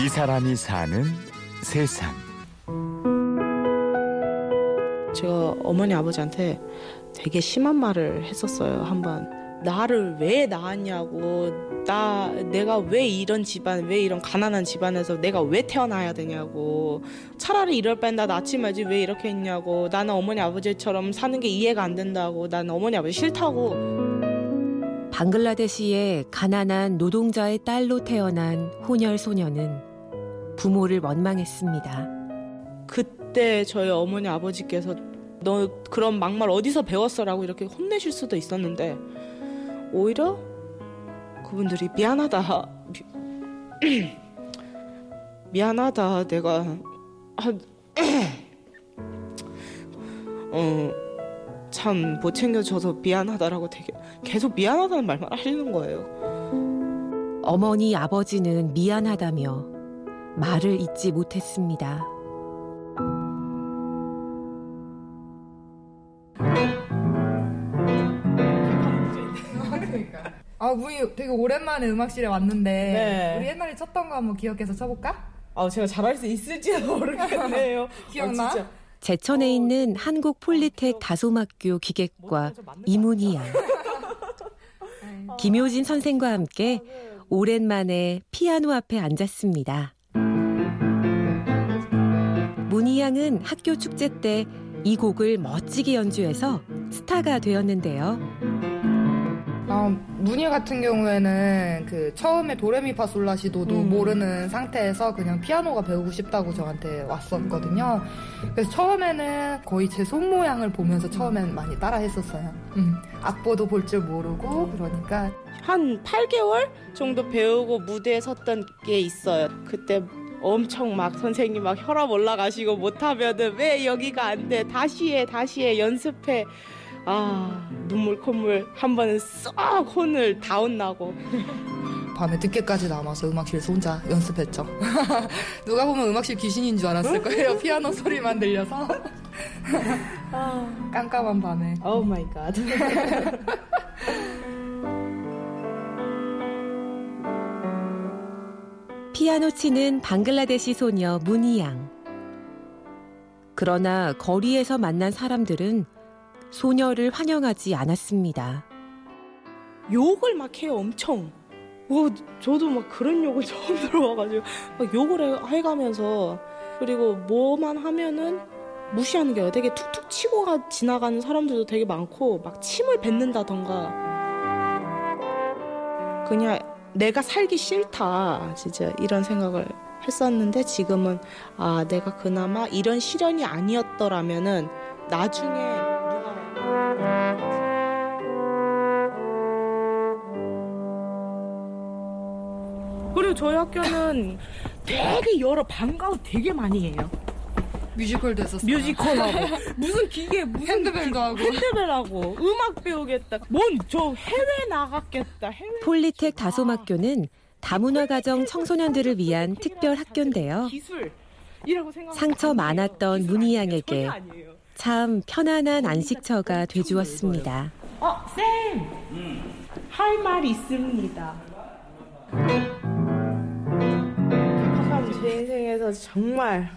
이 사람이 사는 세상. 제가 어머니 아버지한테 되게 심한 말을 했었어요 한 번. 나를 왜 낳았냐고. 나 내가 왜 이런 집안 왜 이런 가난한 집안에서 내가 왜 태어나야 되냐고. 차라리 이럴 나 낳지 말지 왜 이렇게 했냐고. 나는 어머니 아버지처럼 사는 게 이해가 안 된다고. 나는 어머니 아버지 싫다고. 방글라데시의 가난한 노동자의 딸로 태어난 혼혈 소녀는 부모를 원망했습니다. 그때 저희 어머니 아버지께서 너 그런 막말 어디서 배웠어라고 이렇게 혼내실 수도 있었는데 오히려 그분들이 미안하다 미, 미안하다 내가 어 참 못 챙겨줘서 미안하다라고 되게 계속 미안하다는 말만 하시는 거예요. 어머니 아버지는 미안하다며 말을 잇지 못했습니다. 아, 우리 되게 오랜만에 음악실에 왔는데 네. 우리 옛날에 쳤던 거 한번 기억해서 쳐볼까? 아 제가 잘할 수 있을지는 모르겠네요. 기억나? 아. 제천에 있는 한국 폴리텍 다솜학교 기계과 이문희 양. 김효진 선생과 함께 오랜만에 피아노 앞에 앉았습니다. 양은 학교 축제 때 이 곡을 멋지게 연주해서 스타가 되었는데요. 어, 문희 같은 경우에는 그 처음에 도레미파솔라시도도 음. 모르는 상태에서 그냥 피아노가 배우고 싶다고 저한테 왔었거든요. 그래서 처음에는 거의 제 손 모양을 보면서 처음에는 많이 따라 했었어요. 음, 악보도 볼 줄 모르고 그러니까 한 8개월 정도 배우고 무대에 섰던 게 있어요. 그때 엄청 막 선생님 막 혈압 올라가시고 못하면은 왜 여기가 안 돼? 다시 해, 다시 해, 연습해. 아, 눈물 콧물 한 번은 쏙 혼을 다 혼나고. 밤에 늦게까지 남아서 음악실에서 혼자 연습했죠. 누가 보면 음악실 귀신인 줄 알았을 거예요. 피아노 소리만 들려서. 아, 깜깜한 밤에. Oh my God. 피아노 치는 방글라데시 소녀 문희 양. 그러나 거리에서 만난 사람들은 소녀를 환영하지 않았습니다. 욕을 막 해요, 엄청. 어, 저도 막 그런 욕을 처음 들어봐가지고 막 욕을 해- 해가면서 그리고 뭐만 하면은 무시하는 게 되게 툭툭 치고 가, 지나가는 사람들도 되게 많고 막 침을 뱉는다던가 그냥 내가 살기 싫다 진짜 이런 생각을 했었는데 지금은 아 내가 그나마 이런 시련이 아니었더라면은 나중에 누가 그리고 저희 학교는 되게 여러 방과후 되게 많이 해요. 뮤지컬도 했었어요. 뮤지컬하고 무슨 기계 무슨 핸드벨도 하고. 핸드벨하고 음악 배우겠다. 뭔 저 해외 나갔겠다. 해외 폴리텍 다솜학교는 다문화 가정 청소년들을 위한 특별 학교인데요. 상처 많았던 문희 양에게 참 편안한 안식처가 돼주었습니다. 어, 쌤. 할말 있습니다. 참제 인생에서 정말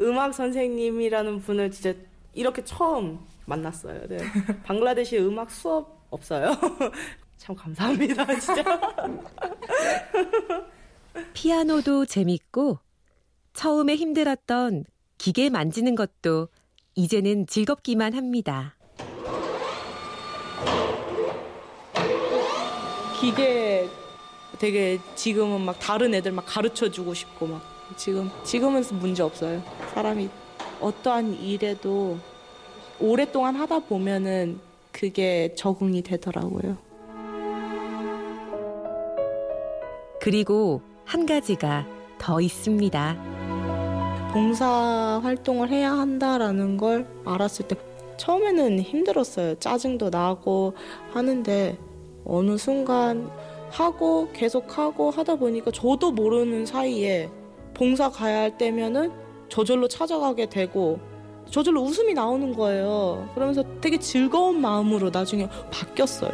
음악 선생님이라는 분을 진짜 이렇게 처음 만났어요. 네. 방글라데시 음악 수업 없어요. 참 감사합니다, 진짜. 피아노도 재밌고 처음에 힘들었던 기계 만지는 것도 이제는 즐겁기만 합니다. 기계 되게 지금은 막 다른 애들 막 가르쳐 주고 싶고 막 지금 지금은 문제 없어요. 사람이 어떠한 일에도 오랫동안 하다 보면은 그게 적응이 되더라고요. 그리고 한 가지가 더 있습니다. 봉사 활동을 해야 한다라는 걸 알았을 때 처음에는 힘들었어요. 짜증도 나고 하는데 어느 순간 하고 계속 하고 하다 보니까 저도 모르는 사이에 봉사 가야 할 때면은 저절로 찾아가게 되고 저절로 웃음이 나오는 거예요. 그러면서 되게 즐거운 마음으로 나중에 바뀌었어요.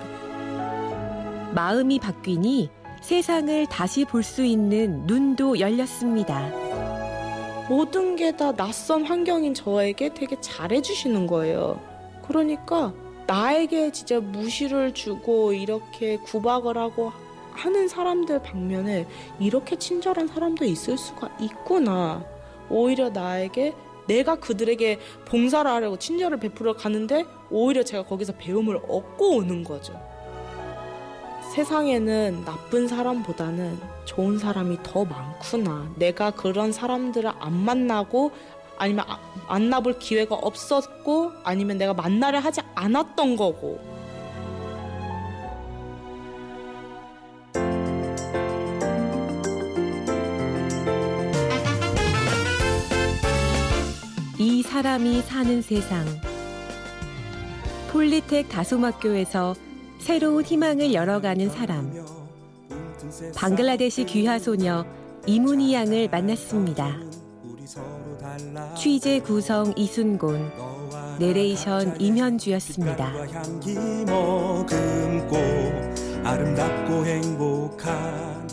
마음이 바뀌니 세상을 다시 볼 수 있는 눈도 열렸습니다. 모든 게 다 낯선 환경인 저에게 되게 잘해주시는 거예요. 그러니까 나에게 진짜 무시를 주고 이렇게 구박을 하고 하는 사람들 방면에 이렇게 친절한 사람도 있을 수가 있구나. 오히려 나에게 내가 그들에게 봉사를 하려고 친절을 베풀어 가는데 오히려 제가 거기서 배움을 얻고 오는 거죠. 세상에는 나쁜 사람보다는 좋은 사람이 더 많구나. 내가 그런 사람들을 안 만나고 아니면 아- 만나볼 기회가 없었고 아니면 내가 만나려 하지 않았던 거고. 사람이 사는 세상. 폴리텍 다솜학교에서 새로운 희망을 열어가는 사람. 방글라데시 귀화 소녀 이문희 양을 만났습니다. 취재 구성 이순곤, 내레이션 임현주였습니다. 아름답고 행복한